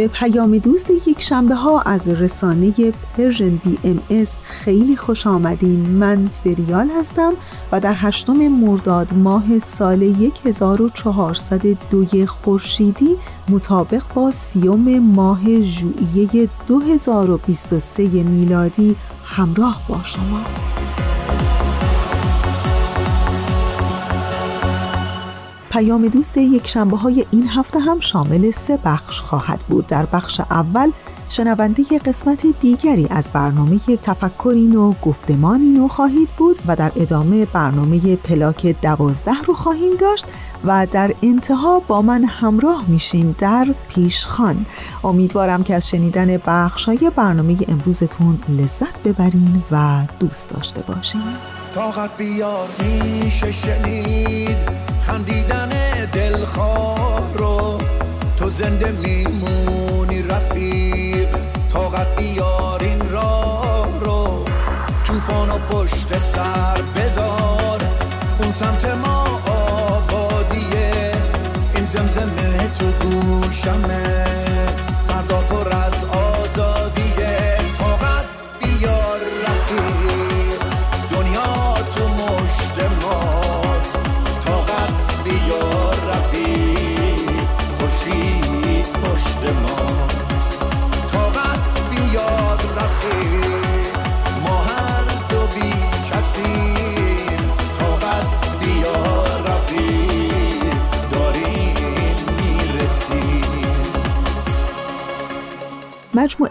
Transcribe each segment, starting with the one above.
به پیام دوست یک شنبه ها از رسانه Persian BMS خیلی خوش آمدین. من فریال هستم و در هشتم مرداد ماه سال 1402 خورشیدی مطابق با سی‌ام ماه ژوئیه 2023 میلادی همراه با شما. پیام دوست یک شنبه های این هفته هم شامل سه بخش خواهد بود. در بخش اول شنونده قسمت دیگری از برنامه تفکری نو گفتمانی نو خواهید بود و در ادامه برنامه پلاک دوازده رو خواهیم داشت و در انتها با من همراه میشین در پیشخان. امیدوارم که از شنیدن های برنامه امروزتون لذت ببرین و دوست داشته باشین. طاقت بیار میشه شنید. خندیدن دلخواه رو تو زنده میمونی رفیق. طاقت بیار این راه رو. توفان و پشت سر بذار. اون سمت ما آبادیه. این زمزمه تو گوشمه.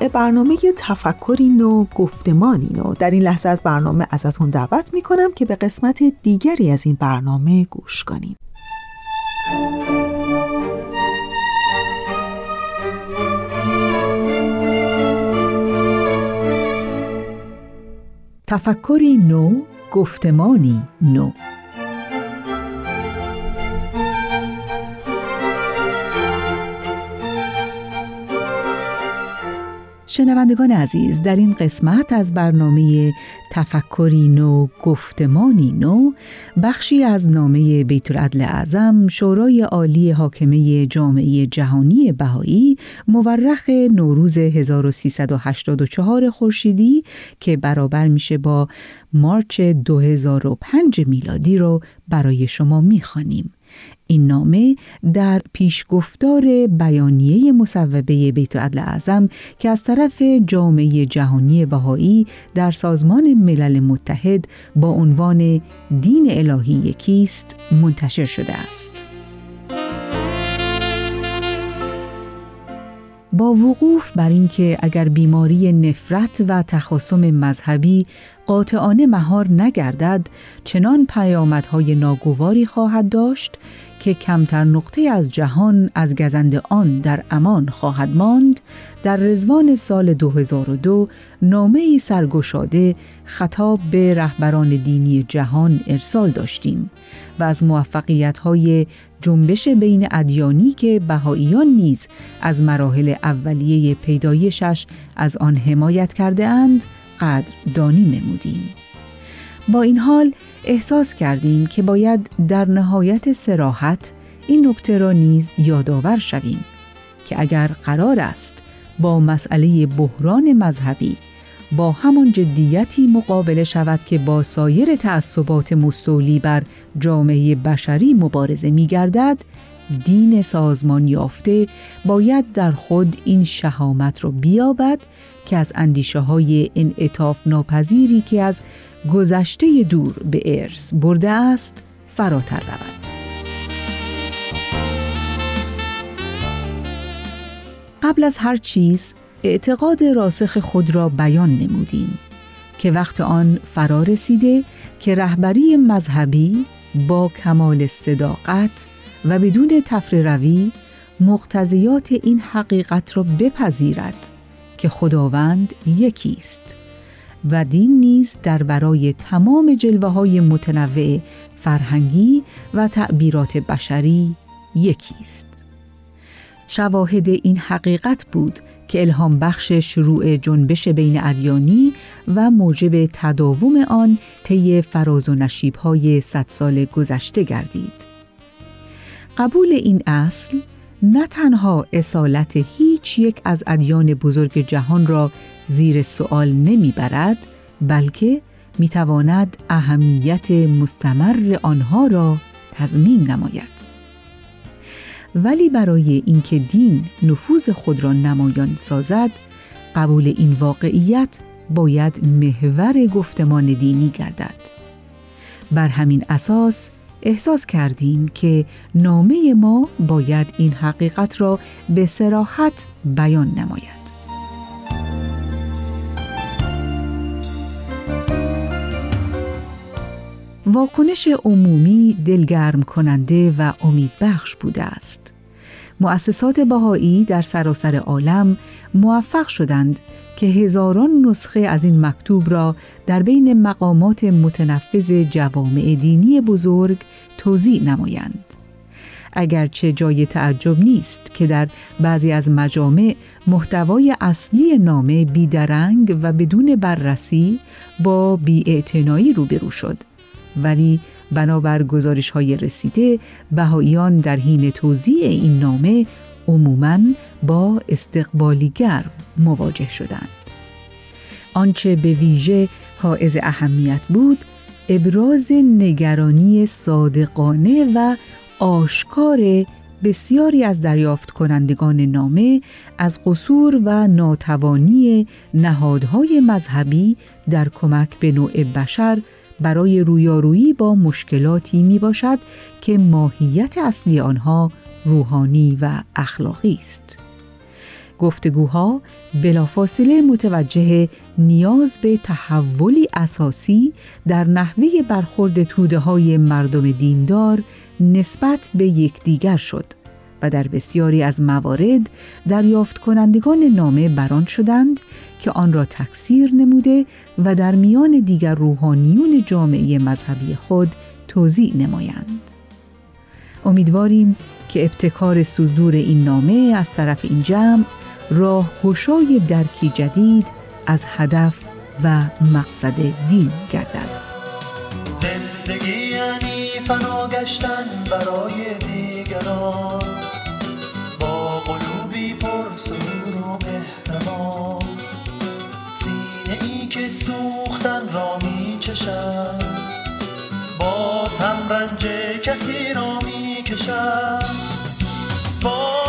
برنامه تفکری نو گفتمانی نو. در این لحظه از برنامه ازتون دعوت می‌کنم که به قسمت دیگری از این برنامه گوش کنید تفکری نو گفتمانی نو. شنوندگان عزیز در این قسمت از برنامه تفکری نو گفتمانی نو بخشی از نامه بیت العدل اعظم شورای عالی حاکمه جامعه جهانی بهایی مورخ نوروز 1384 خورشیدی که برابر میشه با مارچ 2005 میلادی رو برای شما می‌خوانیم. این نامه در پیشگفتار بیانیه مصوبه بیت العدل اعظم که از طرف جامعه جهانی بهایی در سازمان ملل متحد با عنوان دین الهی یکیست منتشر شده است. با وقوف بر اینکه اگر بیماری نفرت و تخاصم مذهبی قاطعانه مهار نگردد چنان پیامدهای ناگواری خواهد داشت که کمتر نقطه از جهان از گزند آن در امان خواهد ماند. در رزوان سال 2002 نامه سرگشاده خطاب به رهبران دینی جهان ارسال داشتیم. و از موفقیت های جنبش بین ادیانی که بهاییان نیز از مراحل اولیه پیدایشش از آن حمایت کرده اند قدردانی نمودیم. با این حال احساس کردیم که باید در نهایت سراحت این نکته را نیز یادآور شویم که اگر قرار است با مسئله بحران مذهبی با همان جدیتی مقابله شود که با سایر تعصبات مستولی بر جامعه بشری مبارزه می گردد، دین سازمان یافته باید در خود این شهامت را بیابد که از اندیشه های انعطاف ناپذیری که از گذشته دور به ارث برده است فراتر رود. قبل از هر چیز اعتقاد راسخ خود را بیان نمودیم که وقت آن فرا رسیده که رهبری مذهبی با کمال صداقت و بدون روی مقتضیات این حقیقت را بپذیرد که خداوند یکی است و دین نیز در برای تمام جلوه های متنوع فرهنگی و تعبیرات بشری یکی است. شواهد این حقیقت بود که الهام بخش شروع جنبش بین ادیانی و موجب تداوم آن طی فراز و نشیب های صد سال گذشته گردید. قبول این اصل نه تنها اصالت هیچ یک از ادیان بزرگ جهان را زیر سوال نمی‌برد بلکه می‌تواند اهمیت مستمر آنها را تضمین نماید ولی برای اینکه دین نفوذ خود را نمایان سازد قبول این واقعیت باید محور گفتمان دینی گردد. بر همین اساس احساس کردیم که نامه ما باید این حقیقت را به سراحت بیان نماید. واکنش عمومی دلگرم کننده و امیدبخش بوده است. مؤسسات بهایی در سراسر عالم موفق شدند که هزاران نسخه از این مکتوب را در بین مقامات متنفذ جوامع دینی بزرگ توضیح نمایند. اگرچه جای تعجب نیست که در بعضی از مجامع محتوای اصلی نامه بیدرنگ و بدون بررسی با بیاعتنایی روبرو شد ولی بنابر گزارش های رسیده بهاییان در حین توضیح این نامه عموماً با استقبالیگر مواجه شدند. آنچه به ویژه حائز اهمیت بود ابراز نگرانی صادقانه و آشکار بسیاری از دریافت کنندگان نامه از قصور و ناتوانی نهادهای مذهبی در کمک به نوع بشر برای رویارویی با مشکلاتی می باشد که ماهیت اصلی آنها روحانی و اخلاقی است. گفتگوها بلافاصله متوجه نیاز به تحولی اساسی در نحوه برخورد توده های مردم دیندار نسبت به یکدیگر شد و در بسیاری از موارد دریافت کنندگان نامه بران شدند که آن را تکثیر نموده و در میان دیگر روحانیون جامعه مذهبی خود توضیح نمایند. امیدواریم که ابتکار صدور این نامه از طرف این جمع راه گشای درکی جدید از هدف و مقصد دین گردد. زندگی یعنی فنا گشتن برای دیگران سوختن را می چشد باز هم رنج کسی را می کشد باز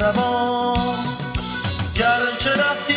رهروان گرچه رفتی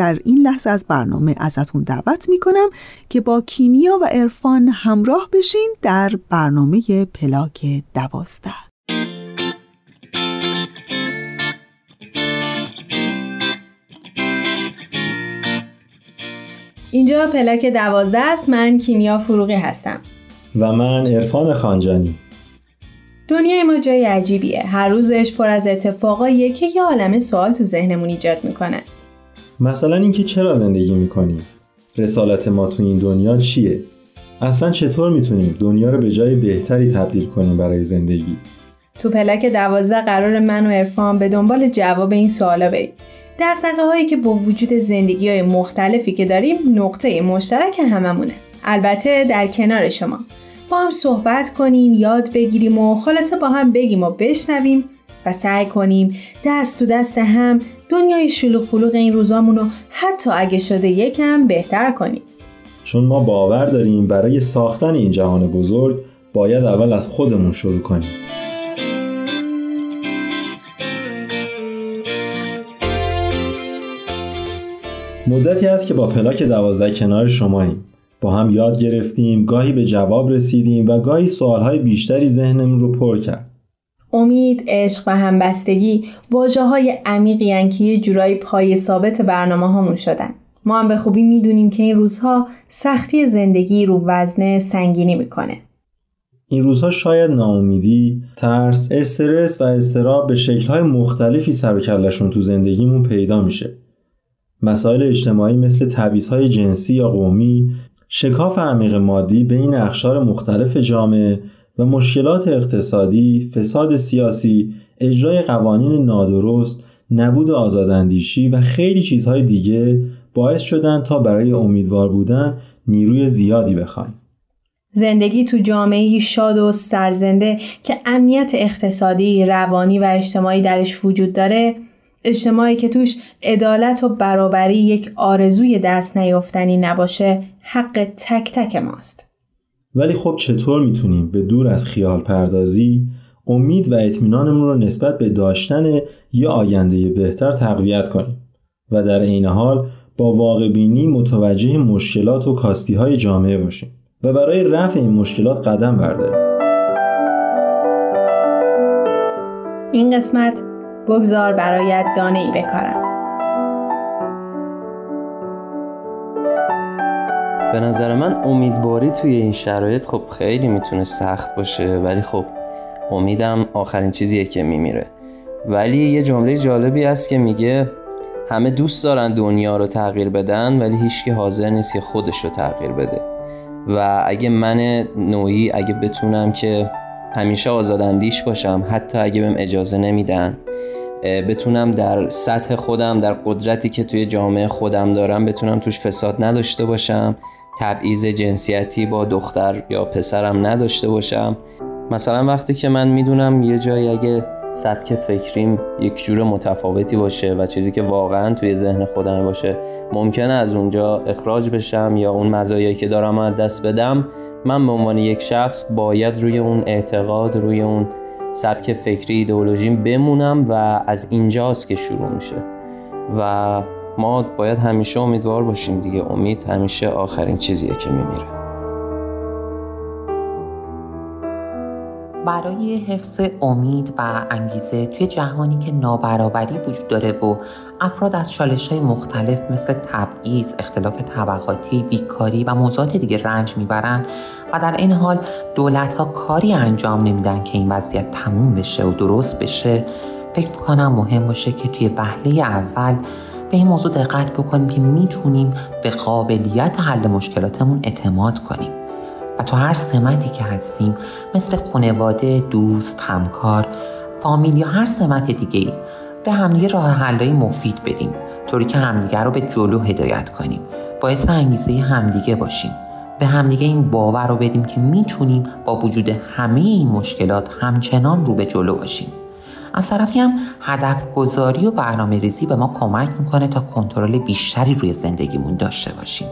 در این لحظه از برنامه ازتون دعوت می‌کنم که با کیمیا و عرفان همراه بشین در برنامه پلاک دوازده. اینجا پلاک دوازده است. من کیمیا فروغی هستم. و من عرفان خانجانی. دنیای ما جای عجیبیه. هر روزش پر از اتفاقاییه که یه عالم سوال تو ذهنمون ایجاد می‌کنه. مثلا اینکه چرا زندگی می‌کنیم رسالت ما تو این دنیا چیه؟ اصلا چطور می‌تونیم دنیا رو به جای بهتری تبدیل کنیم برای زندگی؟ تو پلاک دوازده قرار من و عرفان به دنبال جواب این سوالا بریم. دقدقه هایی که با وجود زندگی های مختلفی که داریم نقطه مشترک هممونه. البته در کنار شما. با هم صحبت کنیم یاد بگیریم و خلاصه با هم بگیم و بشنویم و سعی کنیم دست تو دست هم دنیای شلوغ پلوغ این روزامون رو حتی اگه شده یکم بهتر کنیم. چون ما باور داریم برای ساختن این جهان بزرگ باید اول از خودمون شروع کنیم. مدتی است که با پلاک دوازده کنار شماییم. با هم یاد گرفتیم گاهی به جواب رسیدیم و گاهی سوالهای بیشتری ذهنمون رو پر کرد. امید، عشق و همبستگی واجه های عمیقی که یه جورایی پای ثابت برنامه هامون شدن. ما هم به خوبی می‌دونیم که این روزها سختی زندگی رو وزنه سنگینی می‌کنه. این روزها شاید ناامیدی، ترس، استرس و استراب به شکل‌های مختلفی سر و تو زندگیمون پیدا میشه. مسائل اجتماعی مثل تبعیض‌های جنسی یا قومی، شکاف عمیق مادی بین اقشار مختلف جامعه و مشکلات اقتصادی، فساد سیاسی، اجرای قوانین نادرست، نبود آزاداندیشی و خیلی چیزهای دیگه باعث شدن تا برای امیدوار بودن نیروی زیادی بخوایم. زندگی تو جامعه شاد و سرزنده که امنیت اقتصادی، روانی و اجتماعی درش وجود داره، اجتماعی که توش عدالت و برابری یک آرزوی دست نیافتنی نباشه، حق تک تک ماست. ولی خب چطور می‌تونیم به دور از خیال پردازی امید و اطمینانمون رو نسبت به داشتن یه آینده بهتر تقویت کنیم و در عین حال با واقع بینی متوجه مشکلات و کاستی های جامعه باشیم و برای رفع این مشکلات قدم برداریم. این قسمت بگذار برایت دانه ای بکارم. به نظر من امیدواری توی این شرایط خب خیلی می‌تونه سخت باشه ولی خب امیدم آخرین چیزیه که میمیره. ولی یه جمله جالبی هست که میگه همه دوست دارن دنیا رو تغییر بدن ولی هیچکی حاضر نیست که خودش رو تغییر بده. و اگه من نوعی اگه بتونم که همیشه آزاداندیش باشم حتی اگه بهم اجازه نمیدن بتونم در سطح خودم در قدرتی که توی جامعه خودم دارم بتونم توش فساد نداشته باشم. تبعیض جنسیتی با دختر یا پسرم نداشته باشم. مثلا وقتی که من می‌دونم یه جایی اگه سبک فکریم یک جور متفاوتی باشه و چیزی که واقعا توی ذهن خودم باشه ممکنه از اونجا اخراج بشم یا اون مزایایی که دارم از دست بدم من به عنوان یک شخص باید روی اون اعتقاد روی اون سبک فکری ایدئولوژیم بمونم و از اینجاست که شروع میشه. و ما باید همیشه امیدوار باشیم دیگه. امید همیشه آخرین چیزیه که میمیره. برای حفظ امید و انگیزه توی جهانی که نابرابری وجود داره و افراد از چالش های مختلف مثل تبعیض، اختلاف طبقاتی، بیکاری و موضوعات دیگه رنج می‌برن و در این حال دولت ها کاری انجام نمیدن که این وضعیت تموم بشه و درست بشه فکر می‌کنم مهم باشه که توی وهله اول به این موضوع دقت بکنیم که می‌تونیم به قابلیت حل مشکلاتمون اعتماد کنیم. و تو هر سمتی که هستیم مثل خانواده، دوست، همکار، فامیل یا هر سمت دیگه ای به همدیگه راه حلای مفید بدیم. طوری که همدیگه رو به جلو هدایت کنیم. باعث انگیزه همدیگه باشیم. به همدیگه این باور رو بدیم که می‌تونیم با وجود همه این مشکلات همچنان رو به جلو باشیم. از طرفی هم هدف گذاری و برنامه ریزی به ما کمک می‌کنه تا کنترل بیشتری روی زندگیمون داشته باشیم.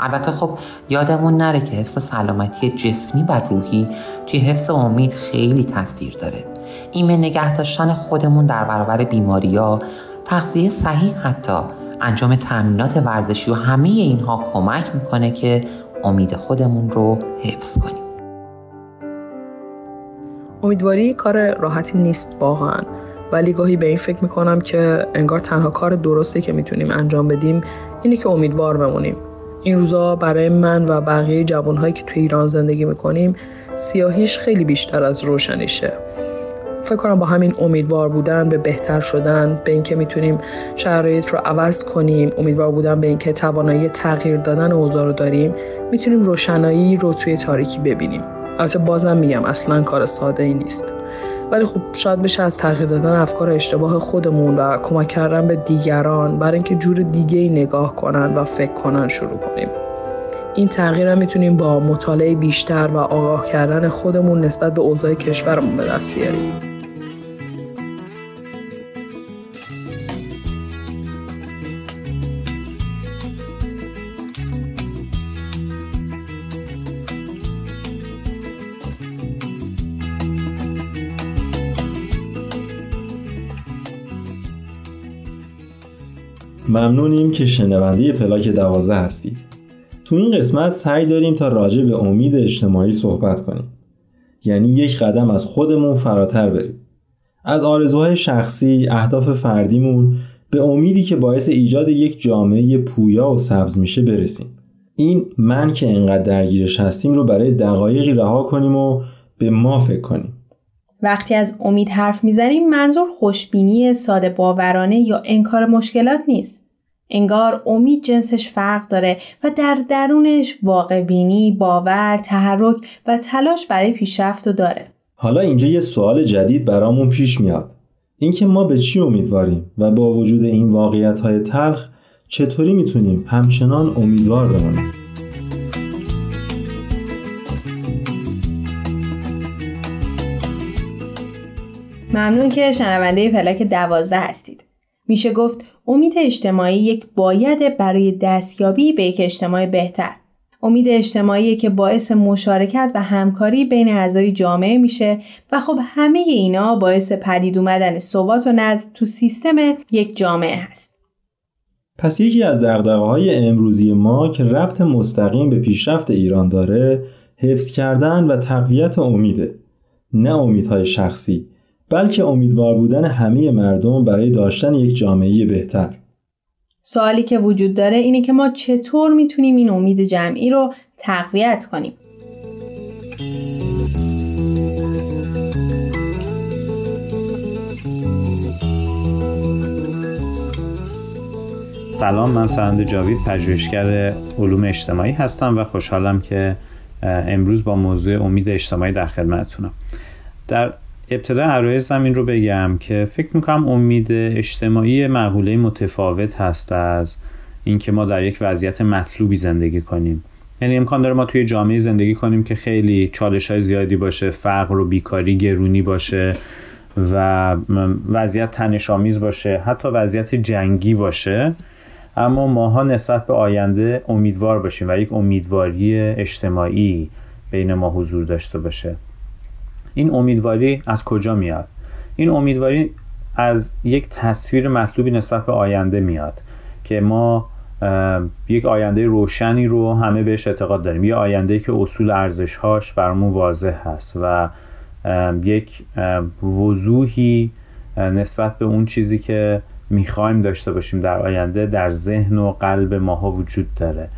البته خب یادمون نره که حفظ سلامتی جسمی و روحی توی حفظ امید خیلی تاثیر داره. ایمن نگه داشتن خودمون در برابر بیماریا تغذیه صحیح حتی انجام تمرینات ورزشی و همه اینها کمک می‌کنه که امید خودمون رو حفظ کنیم. امیدواری کار راحتی نیست واقعا. ولی گاهی به این فکر می‌کنم که انگار تنها کار درستی که می‌تونیم انجام بدیم اینه که امیدوار بمونیم. این روزا برای من و بقیه جوانهایی که توی ایران زندگی می‌کنیم سیاهیش خیلی بیشتر از روشنیشه. فکر کنم با همین امیدوار بودن به بهتر شدن به اینکه می‌تونیم شرایط رو عوض کنیم امیدوار بودن به اینکه توانایی تغییر دادن اوضاع رو داریم می‌تونیم روشنایی رو توی تاریکی ببینیم. البته بازم میگم اصلا کار ساده ای نیست. ولی خب شاید بشه از تغییر دادن افکار اشتباه خودمون و کمک کردن به دیگران برای اینکه جور دیگه ای نگاه کنن و فکر کنن شروع کنیم. این تغییر هم می‌تونیم با مطالعه بیشتر و آگاه کردن خودمون نسبت به اوضاع کشورمون به دست بیاریم. ممنونیم که شنونده پلاک دوازده هستید. تو این قسمت سعی داریم تا راجع به امید اجتماعی صحبت کنیم. یعنی یک قدم از خودمون فراتر بریم. از آرزوهای شخصی، اهداف فردیمون به امیدی که باعث ایجاد یک جامعه پویا و سبز میشه برسیم. این من که انقدر درگیرش هستیم رو برای دقایقی رها کنیم و به ما فکر کنیم. وقتی از امید حرف می‌زنیم منظور خوشبینی ساده باورانه یا انکار مشکلات نیست. انگار امید جنسش فرق داره و در درونش واقع بینی، باور، تحرک و تلاش برای پیشرفت داره. حالا اینجا یه سوال جدید برامون پیش میاد. اینکه ما به چی امیدواریم و با وجود این واقعیت های تلخ چطوری می‌تونیم همچنان امیدوار بمونیم؟ ممنون که شنونده پلاک دوازده هستید. میشه گفت امید اجتماعی یک باید برای دستیابی به یک اجتماع بهتر. امید اجتماعی که باعث مشارکت و همکاری بین اعضای جامعه میشه و خب همه اینا باعث پدید اومدن ثبات و نظم تو سیستم یک جامعه هست. پس یکی از دقدقه های امروزی ما که ربط مستقیم به پیشرفت ایران داره حفظ کردن و تقویت امیده نه امیدهای شخصی بلکه امیدوار بودن همه مردم برای داشتن یک جامعه بهتر. سوالی که وجود داره اینه که ما چطور می‌تونیم این امید جمعی رو تقویت کنیم. سلام من سرند جاوید پژوهشگر علوم اجتماعی هستم و خوشحالم که امروز با موضوع امید اجتماعی در خدمتتونم در ابتدا عرایز این رو بگم که فکر می‌کنم امید اجتماعی مقوله متفاوت هست از اینکه ما در یک وضعیت مطلوبی زندگی کنیم. یعنی امکان داره ما توی جامعه زندگی کنیم که خیلی چالش های زیادی باشه فقر و بیکاری گرونی باشه و وضعیت تنشامیز باشه حتی وضعیت جنگی باشه. اما ماها نسبت به آینده امیدوار باشیم و یک امیدواری اجتماعی بین ما حضور داشته باشه. این امیدواری از کجا میاد؟ این امیدواری از یک تصویر مطلوبی نسبت به آینده میاد که ما یک آینده روشنی رو همه بهش اعتقاد داریم. یه آینده که اصول ارزشهاش برامون واضح هست و یک وضوحی نسبت به اون چیزی که می‌خوایم داشته باشیم در آینده در ذهن و قلب ماها وجود داره.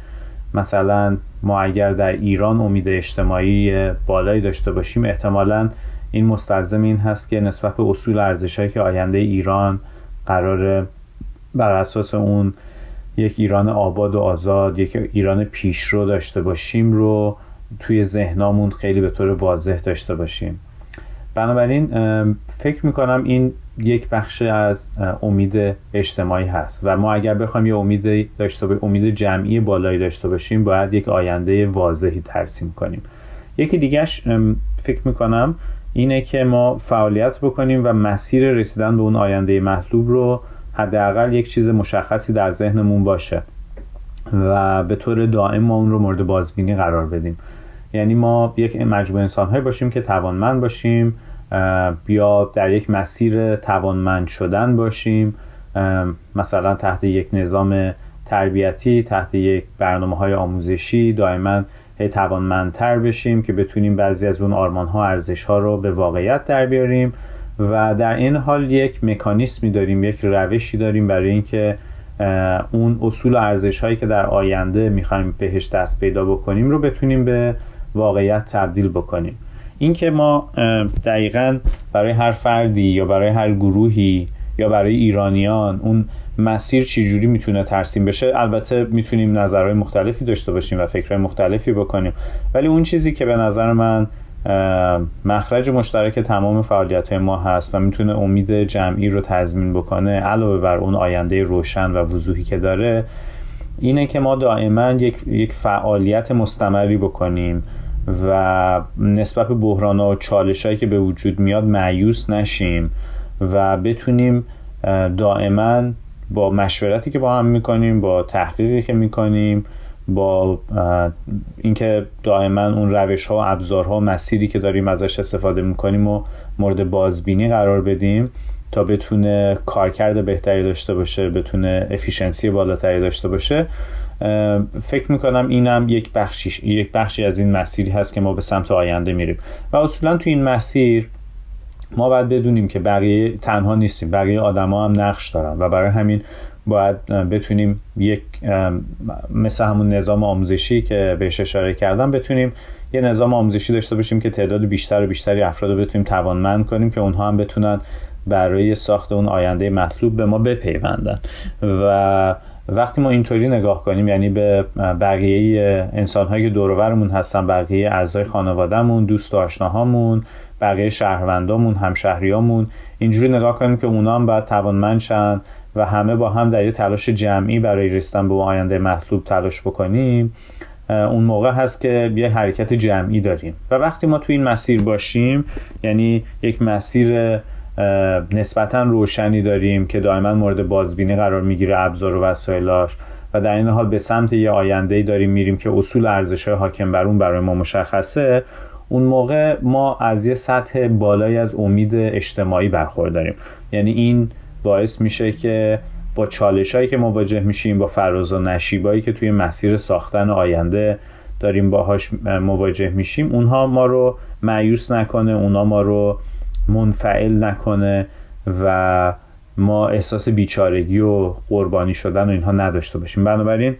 مثلا ما اگر در ایران امید اجتماعی بالایی داشته باشیم احتمالا این مستلزم این هست که نسبت به اصول ارزشهایی که آینده ایران قرار بر اساس اون یک ایران آباد و آزاد یک ایران پیشرو داشته باشیم رو توی ذهنامون خیلی به طور واضح داشته باشیم. بنابراین فکر می‌کنم این یک بخش از امید اجتماعی هست و ما اگر بخوایم یه امید داشته باشیم امید جمعی بالایی داشته باشیم باید یک آینده واضحی ترسیم کنیم. یکی دیگهش فکر می‌کنم اینه که ما فعالیت بکنیم و مسیر رسیدن به اون آینده مطلوب رو حداقل یک چیز مشخصی در ذهنمون باشه و به طور دائم ما اون رو مورد بازبینی قرار بدیم. یعنی ما یک مجموعه انسان باشیم که توانمند باشیم یا در یک مسیر توانمند شدن باشیم. مثلا تحت یک نظام تربیتی تحت یک برنامه های آموزشی دائما توانمندتر بشیم که بتونیم بعضی از اون آرمان ها ارزش ها رو به واقعیت در بیاریم و در این حال یک مکانیسمی داریم یک روشی داریم برای اینکه اون اصول و ارزش هایی که در آینده می‌خوایم بهش دست پیدا بکنیم رو بتونیم به واقعیت تبدیل بکنیم. اینکه ما دقیقا برای هر فردی یا برای هر گروهی یا برای ایرانیان اون مسیر چجوری می‌تونه ترسیم بشه البته می‌تونیم نظرهای مختلفی داشته باشیم و فکرهای مختلفی بکنیم. ولی اون چیزی که به نظر من مخرج مشترک تمام فعالیت های ما هست و می‌تونه امید جمعی رو تضمین بکنه علاوه بر اون آینده روشن و وضوحی که داره اینه که ما دائما یک, یک فعالیت مستمری بکنیم. و نسبت به بحران و چالش هایی که به وجود میاد معیوس نشیم و بتونیم دائما با مشورتی که با هم می‌کنیم با تحقیقی که می‌کنیم با اینکه دائما اون روش ها و ابزارها و مسیری که داریم ازش استفاده می‌کنیم و مورد بازبینی قرار بدیم تا بتونه کارکرد بهتری داشته باشه بتونه افیشنسی بالاتری داشته باشه. فکر می‌کنم اینم یک بخشی یک بخشی از این مسیری هست که ما به سمت آینده میریم. و اصولا تو این مسیر ما باید بدونیم که بقیه تنها نیستیم. بقیه آدما هم نقش دارن و برای همین باید بتونیم یک مثل همون نظام آموزشی که بهش اشاره کردم بتونیم یه نظام آموزشی داشته باشیم که تعداد بیشتر و بیشتری افراد رو بتونیم توانمند کنیم که اونها هم بتونن برای ساخت اون آینده مطلوب به ما بپیوندن. و وقتی ما اینطوری نگاه کنیم یعنی به بقیه انسانهایی که دورورمون هستن بقیه اعضای خانوادهمون دوست و آشناهامون بقیه شهروندامون همشهریامون اینجوری نگاه کنیم که اونا هم باید توانمند شن و همه با هم در یه تلاش جمعی برای رسیدن به آینده مطلوب تلاش بکنیم. اون موقع هست که یه حرکت جمعی داریم. و وقتی ما تو این مسیر باشیم یعنی یک مسیر نسبتا روشنی داریم که دائما مورد بازبینی قرار می‌گیره ابزار و وسایلاش و در این حال به سمت یه آینده داریم میریم که اصول ارزش حاکم بر اون برای ما مشخصه. اون موقع ما از یه سطح بالایی از امید اجتماعی برخورداریم. یعنی این باعث میشه که با چالش هایی که مواجه میشیم با فراز و نشیبایی که توی مسیر ساختن آینده داریم باهاش مواجه میشیم اونها ما رو معیوس نکنه اونها ما رو منفعل نکنه و ما احساس بیچارگی و قربانی شدن و اینها نداشته باشیم. بنابراین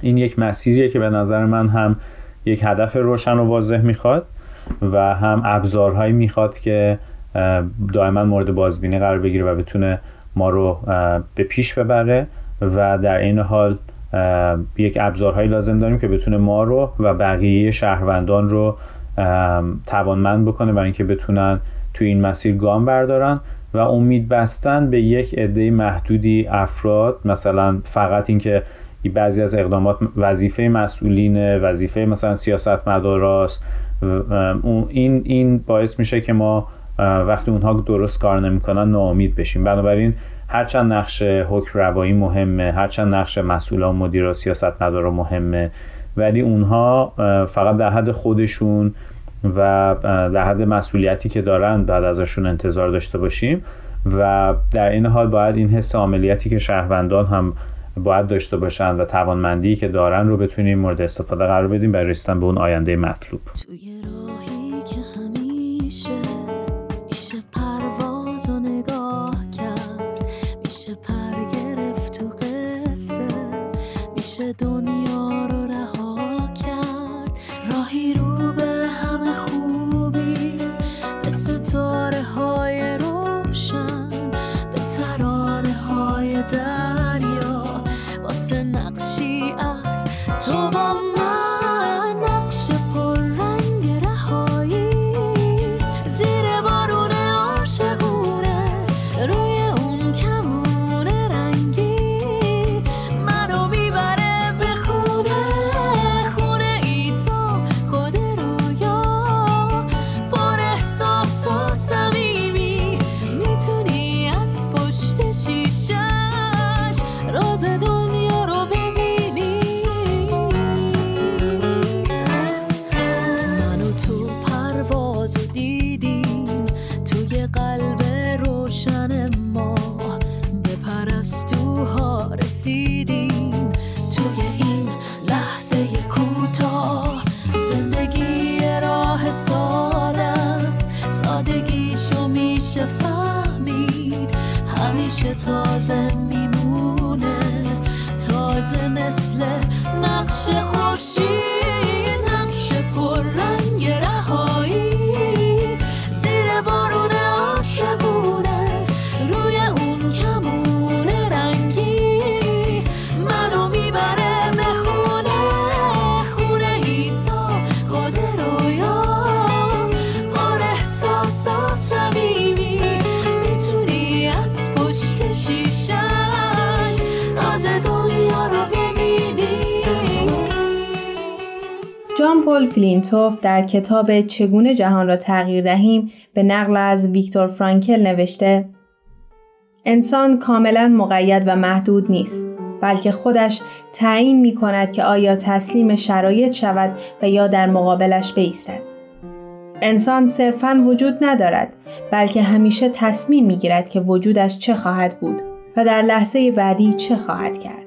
این یک مسیریه که به نظر من هم یک هدف روشن و واضح می‌خواد و هم ابزارهایی می‌خواد که دائما مورد بازبینی قرار بگیره و بتونه ما رو به پیش ببره و در این حال یک ابزارهایی لازم داریم که بتونه ما رو و بقیه شهروندان رو توانمند بکنه برای اینکه بتونن توی این مسیر گام بردارن و امید بستن به یک عده محدودی افراد مثلا فقط اینکه بعضی از اقدامات وظیفه مسئولین وظیفه مثلا سیاست مداراست این این باعث میشه که ما وقتی اونها درست کار نمی‌کنن ناامید بشیم. بنابراین هرچند نقش حکم روایی مهمه هرچند نقش مسئولان مدیر و سیاست مدارا مهمه ولی اونها فقط در حد خودشون و در حد مسئولیتی که دارن بعد ازشون انتظار داشته باشیم و در این حال باید این حس عملیاتی که شهروندان هم باید داشته باشن و توانمندی که دارن رو بتونیم مورد استفاده قرار بدیم برای رسیدن به اون آینده مطلوب. تازه فلینتوف در کتاب چگونه جهان را تغییر دهیم به نقل از ویکتور فرانکل نوشته انسان کاملا مقید و محدود نیست بلکه خودش تعیین می کند که آیا تسلیم شرایط شود و یا در مقابلش بایستد. انسان صرفاً وجود ندارد بلکه همیشه تصمیم می گیرد که وجودش چه خواهد بود و در لحظه بعدی چه خواهد کرد.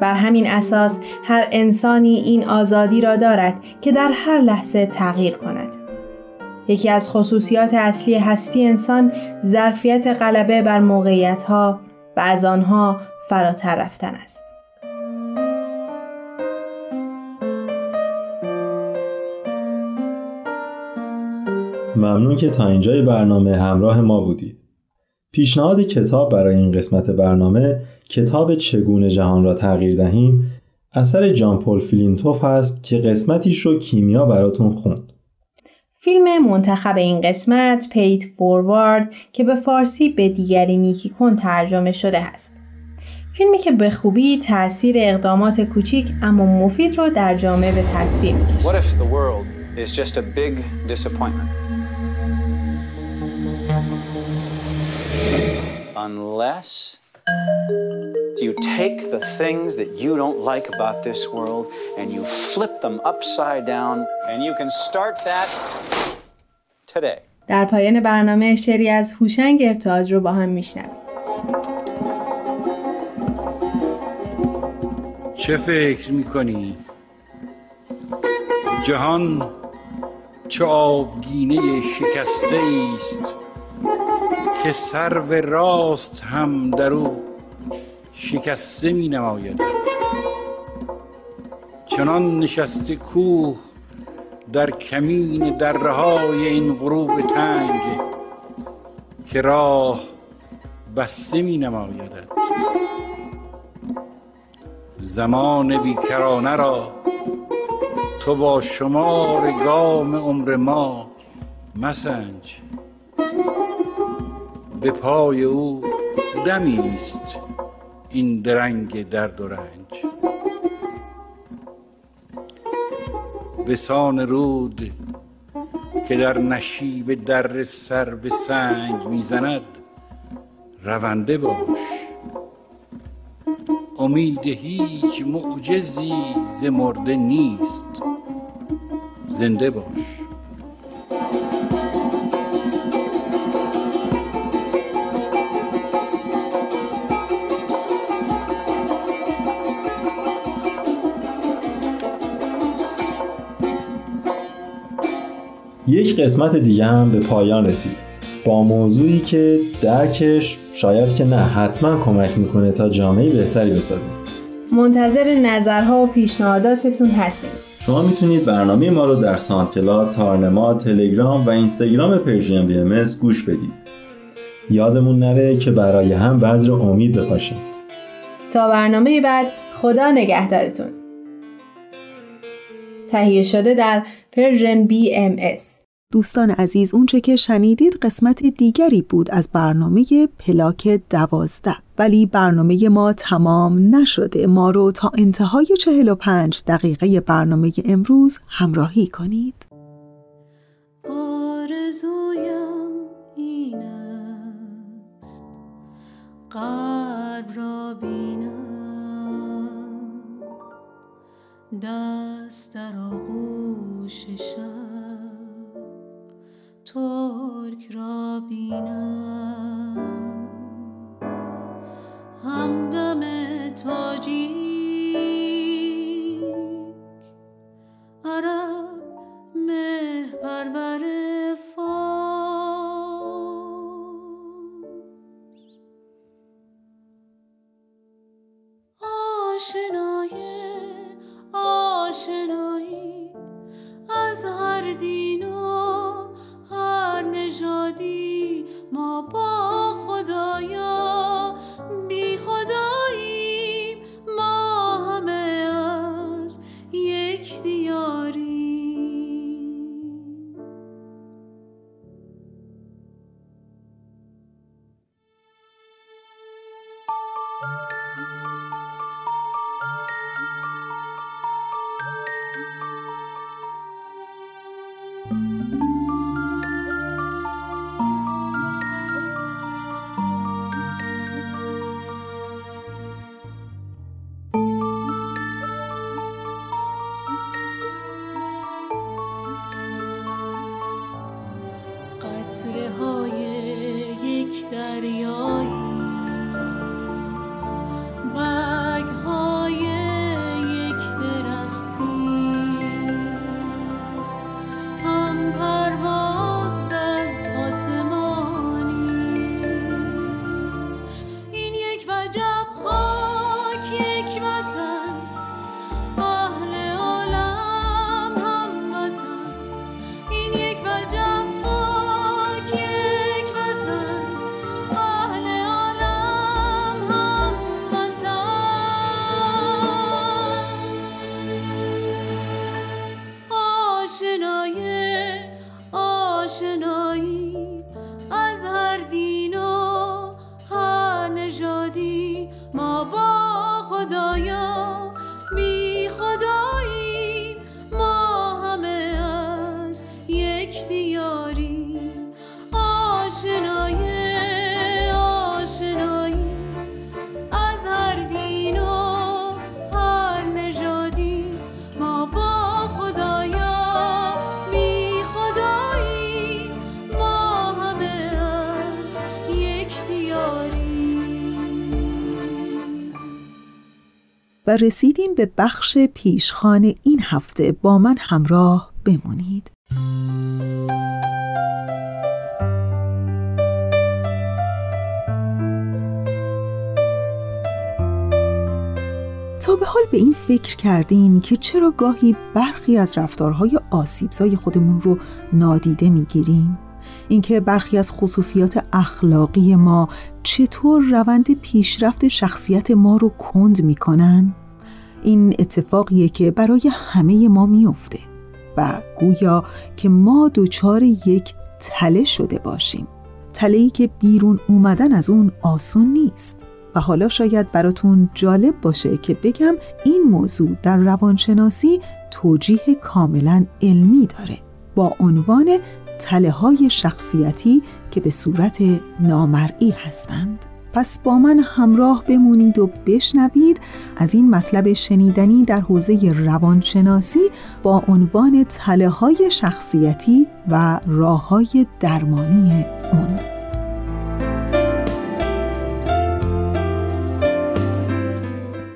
بر همین اساس هر انسانی این آزادی را دارد که در هر لحظه تغییر کند. یکی از خصوصیات اصلی هستی انسان ظرفیت غلبه بر موقعیت‌ها و از آنها فراتر رفتن است. ممنون که تا اینجای برنامه همراه ما بودید. پیشنهاد کتاب برای این قسمت برنامه کتاب چگونه جهان را تغییر دهیم اثر جان پل فلینتوف هست که قسمتیش رو کیمیا براتون خوند. فیلم منتخب این قسمت پیت فوروارد که به فارسی به دیگری نیکی کن ترجمه شده است. فیلمی که به خوبی تأثیر اقدامات کوچیک اما مفید رو در جامعه به تصویر می‌کشه. What if the world is just a big disappointment? Unless you take the things that you don't like about this world and you flip them upside down and you can start that today. در پایان برنامه شعری از هوشنگ ابتهاج رو با هم میشنویم. چه فکر می‌کنی؟ جهان چه آبگینه شکسته است که سر به راست هم در او شکسته می نماید چنان نشسته کوه در کمین دره های این غروب تنگ که راه بسته می نماید زمان بیکرانه را تو با شمار گام عمر ما مسنج. به پای او دمی است این درنگ درد و رنج. به سان رود که در نشیب در سر به سنگ می‌زند رونده باش. امید هیچ معجزی ز مرده نیست زنده باش. یک قسمت دیگه هم به پایان رسید. با موضوعی که درکش شاید که نه حتما کمک می‌کنه تا جامعه بهتری بسازیم منتظر نظرها و پیشنهاداتتون هستیم. شما می‌تونید برنامه ما رو در ساندکلاد، تارنما، تلگرام و اینستاگرام پرژیم بی ام گوش بدید. یادمون نره که برای هم بذر امید بپاشیم. تا برنامه بعد خدا نگهدارتون. تهیه شده در پرژن BMS دوستان عزیز اونچه که شنیدید قسمت دیگری بود از برنامه پلاک دوازده. ولی برنامه ما تمام نشده. ما رو تا انتهای 45 دقیقه برنامه امروز همراهی کنید. آرزویم این است. را بینم. دست در آغوش شب ترک را بینم. همدم تاجیک عرب مه پرور فارس. آشنای آشنایی از هر دین و نژادی ما با خدایا آشنای آشنایی و رسیدیم به بخش پیشخان این هفته با من همراه بمونید تا به حال به این فکر کردین که چرا گاهی برخی از رفتارهای آسیبزای خودمون رو نادیده می‌گیریم؟ اینکه برخی از خصوصیات اخلاقی ما چطور روند پیشرفت شخصیت ما رو کند می‌کنن؟ این اتفاقیه که برای همه ما میفته و گویا که ما دچار یک تله شده باشیم تله‌ای که بیرون اومدن از اون آسون نیست و حالا شاید براتون جالب باشه که بگم این موضوع در روانشناسی توجیه کاملا علمی داره با عنوان تله های شخصیتی که به صورت نامرئی هستند. پس با من همراه بمونید و بشنوید از این مطلب شنیدنی در حوزه روانشناسی با عنوان تله های شخصیتی و راه های درمانی اون.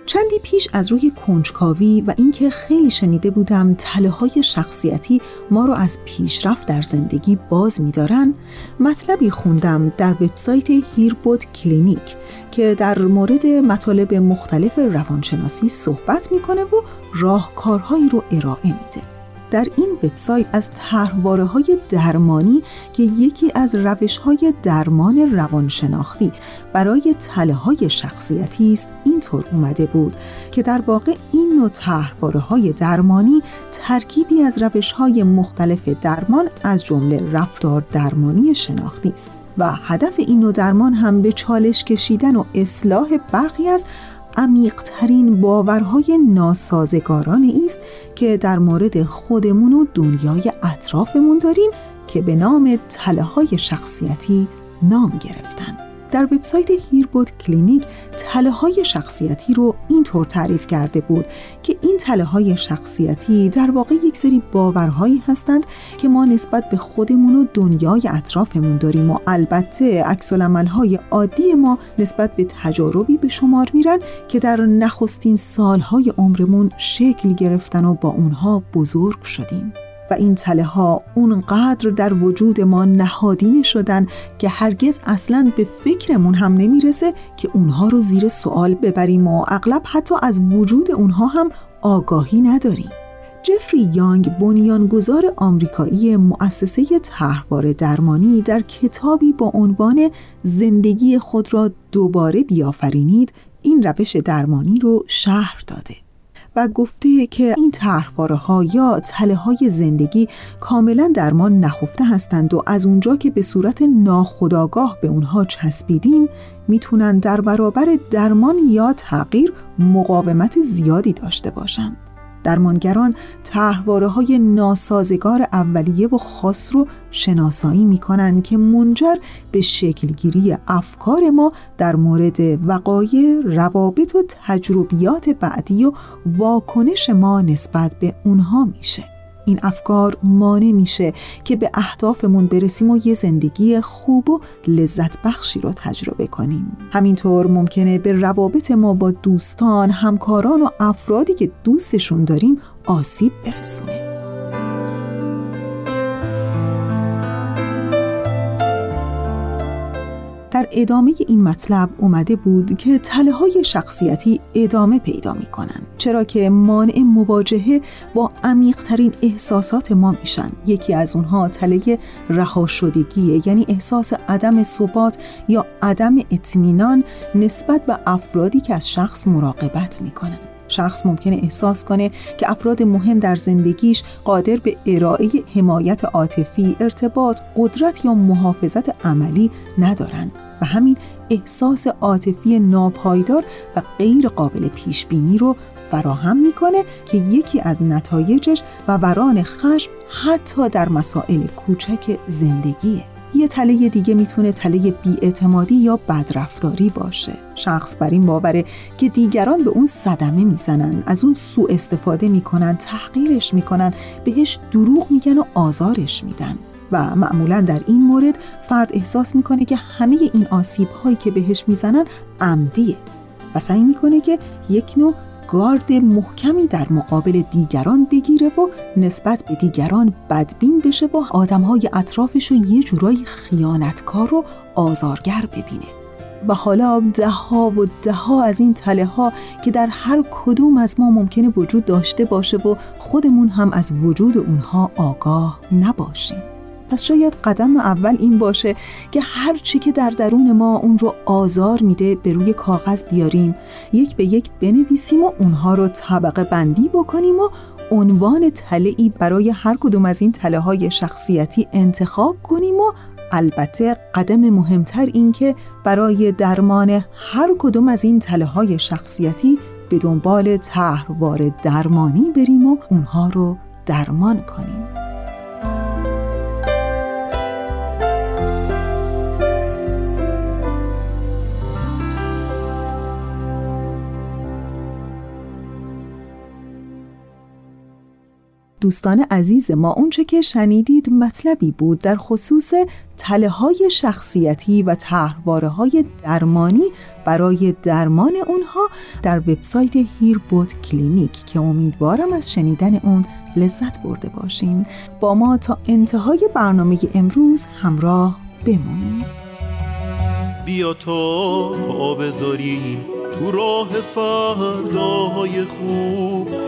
چندی پیش از روی کنجکاوی و اینکه خیلی شنیده بودم تله های شخصیتی ما رو از پیشرفت در زندگی باز می‌دارن مطلبی خوندم در وبسایت هیربود کلینیک که در مورد مطالب مختلف روانشناسی صحبت می‌کنه و راهکارهایی رو ارائه میده. در این وبسایت از طرحواره های درمانی که یکی از روش های درمان روانشناختی برای تله های شخصیتی است اینطور اومده بود که در واقع این نوع طرحواره های درمانی ترکیبی از روش های مختلف درمان از جمله رفتار درمانی شناختی است و هدف این نوع درمان هم به چالش کشیدن و اصلاح برخی از عمیقترین باورهای ناسازگارانی است که در مورد خودمون و دنیای اطرافمون داریم که به نام تله های شخصیتی نام گرفتن. در وبسایت هیربود کلینیک تله های شخصیتی رو اینطور تعریف کرده بود که این تله های شخصیتی در واقع یک سری باورهایی هستند که ما نسبت به خودمون و دنیای اطرافمون داریم و البته عکس های عادی ما نسبت به تجاربی به شمار میرن که در نخستین سالهای عمرمون شکل گرفتن و با اونها بزرگ شدیم. و این تله ها اونقدر در وجود ما نهادینه شدن که هرگز اصلا به فکرمون هم نمی‌رسه که اونها رو زیر سوال ببریم و اغلب حتی از وجود اونها هم آگاهی نداریم. جفری یانگ بنیانگذار آمریکایی مؤسسه طرحواره درمانی در کتابی با عنوان زندگی خود را دوباره بیافرینید این روش درمانی رو شهر داده. و گفته که این طرحواره ها یا تله های زندگی کاملا در ما نهفته هستند و از اونجا که به صورت ناخودآگاه به اونها چسبیدیم می‌تونن در برابر درمان یا تغییر مقاومت زیادی داشته باشند. درمانگران طرحواره های ناسازگار اولیه و خاص رو شناسایی می که منجر به شکلگیری افکار ما در مورد وقایع، روابط و تجربیات بعدی و واکنش ما نسبت به اونها میشه. این افکار مانع میشه که به اهدافمون برسیم و یه زندگی خوب و لذت بخشی رو تجربه کنیم. همینطور ممکنه به روابط ما با دوستان، همکاران و افرادی که دوستشون داریم آسیب برسونه. ادامه این مطلب اومده بود که تله های شخصیتی ادامه پیدا می کنن. چرا که مانع مواجهه با عمیقترین احساسات ما میشن یکی از اونها تله رها شدگیه یعنی احساس عدم ثبات یا عدم اطمینان نسبت به افرادی که از شخص مراقبت می‌کنن شخص ممکنه احساس کنه که افراد مهم در زندگیش قادر به ارائه حمایت عاطفی، ارتباط، قدرت یا محافظت عملی ندارند و همین احساس عاطفی ناپایدار و غیر قابل پیش بینی رو فراهم می‌کنه که یکی از نتایجش و وران خشم حتی در مسائل کوچک زندگیه. یه تله دیگه می‌تونه تله بیاعتمادی یا بدرفتاری باشه. شخص بر این باوره که دیگران به اون صدمه می‌زنن از اون سوء استفاده می‌کنن تحقیرش می‌کنن بهش دروغ میگن و آزارش میدن. و معمولا در این مورد فرد احساس می‌کنه که همه این آسیب هایی که بهش می‌زنن عمدیه و سعی می‌کنه که یک نوع گارد محکمی در مقابل دیگران بگیره و نسبت به دیگران بدبین بشه و آدمهای اطرافش رو یه جورایی خیانتکار و آزارگر ببینه. و حالا ده ها و ده ها از این تله ها که در هر کدوم از ما ممکنه وجود داشته باشه و خودمون هم از وجود اونها آگاه نباشیم. پس شاید قدم اول این باشه که هر چی که در درون ما اون رو آزار میده به روی کاغذ بیاریم. یک به یک بنویسیم و اونها رو طبقه بندی بکنیم و عنوان تله ای برای هر کدوم از این تله های شخصیتی انتخاب کنیم و البته قدم مهمتر این که برای درمان هر کدوم از این تله های شخصیتی به دنبال طرحوار درمانی بریم و اونها رو درمان کنیم. دوستان عزیز ما اونچه که شنیدید مطلبی بود در خصوص تله های شخصیتی و طرحواره های درمانی برای درمان اونها در وبسایت هیربوت کلینیک که امیدوارم از شنیدن اون لذت برده باشین. با ما تا انتهای برنامه امروز همراه بمونید. بیا تا پا بذاریم تو راه فرداهای خوب.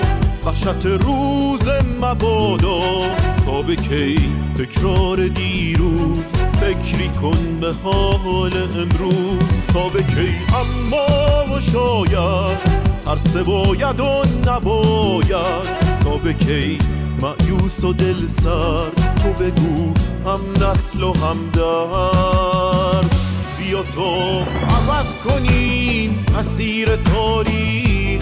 وحشت روز مبادا. تا به کی تکرار دیروز؟ فکری کن به حال امروز. تا به کی اما و شاید ترس باید و نباید. تا به کی معیوس و دل سر تو بگو هم نسل و هم درد. بیا تو عوض کنیم مسیر تاریخ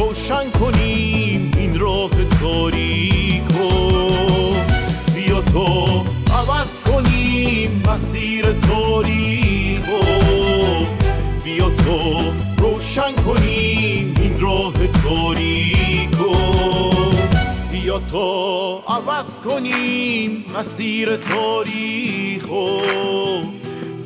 روشن کنیم این راه تاریکو. بیا تا عوض کنیم مسیر تاریکو. بیا تا روشن کنیم این راه تاریکو. بیا تا عوض کنیم مسیر تاریخو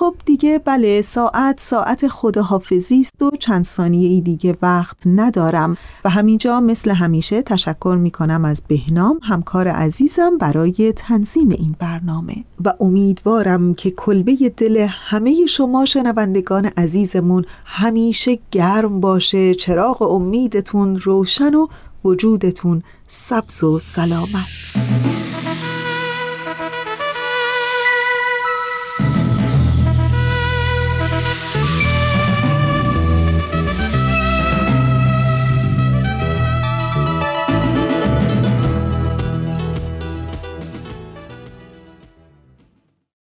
خب دیگه بله ساعت ساعت خداحافظی است و چند ثانیه ای دیگه وقت ندارم. و همینجا مثل همیشه تشکر می کنم از بهنام همکار عزیزم برای تنظیم این برنامه. و امیدوارم که کلبه دل همه شما شنوندگان عزیزمون همیشه گرم باشه چراغ امیدتون روشن و وجودتون سبز و سلامت.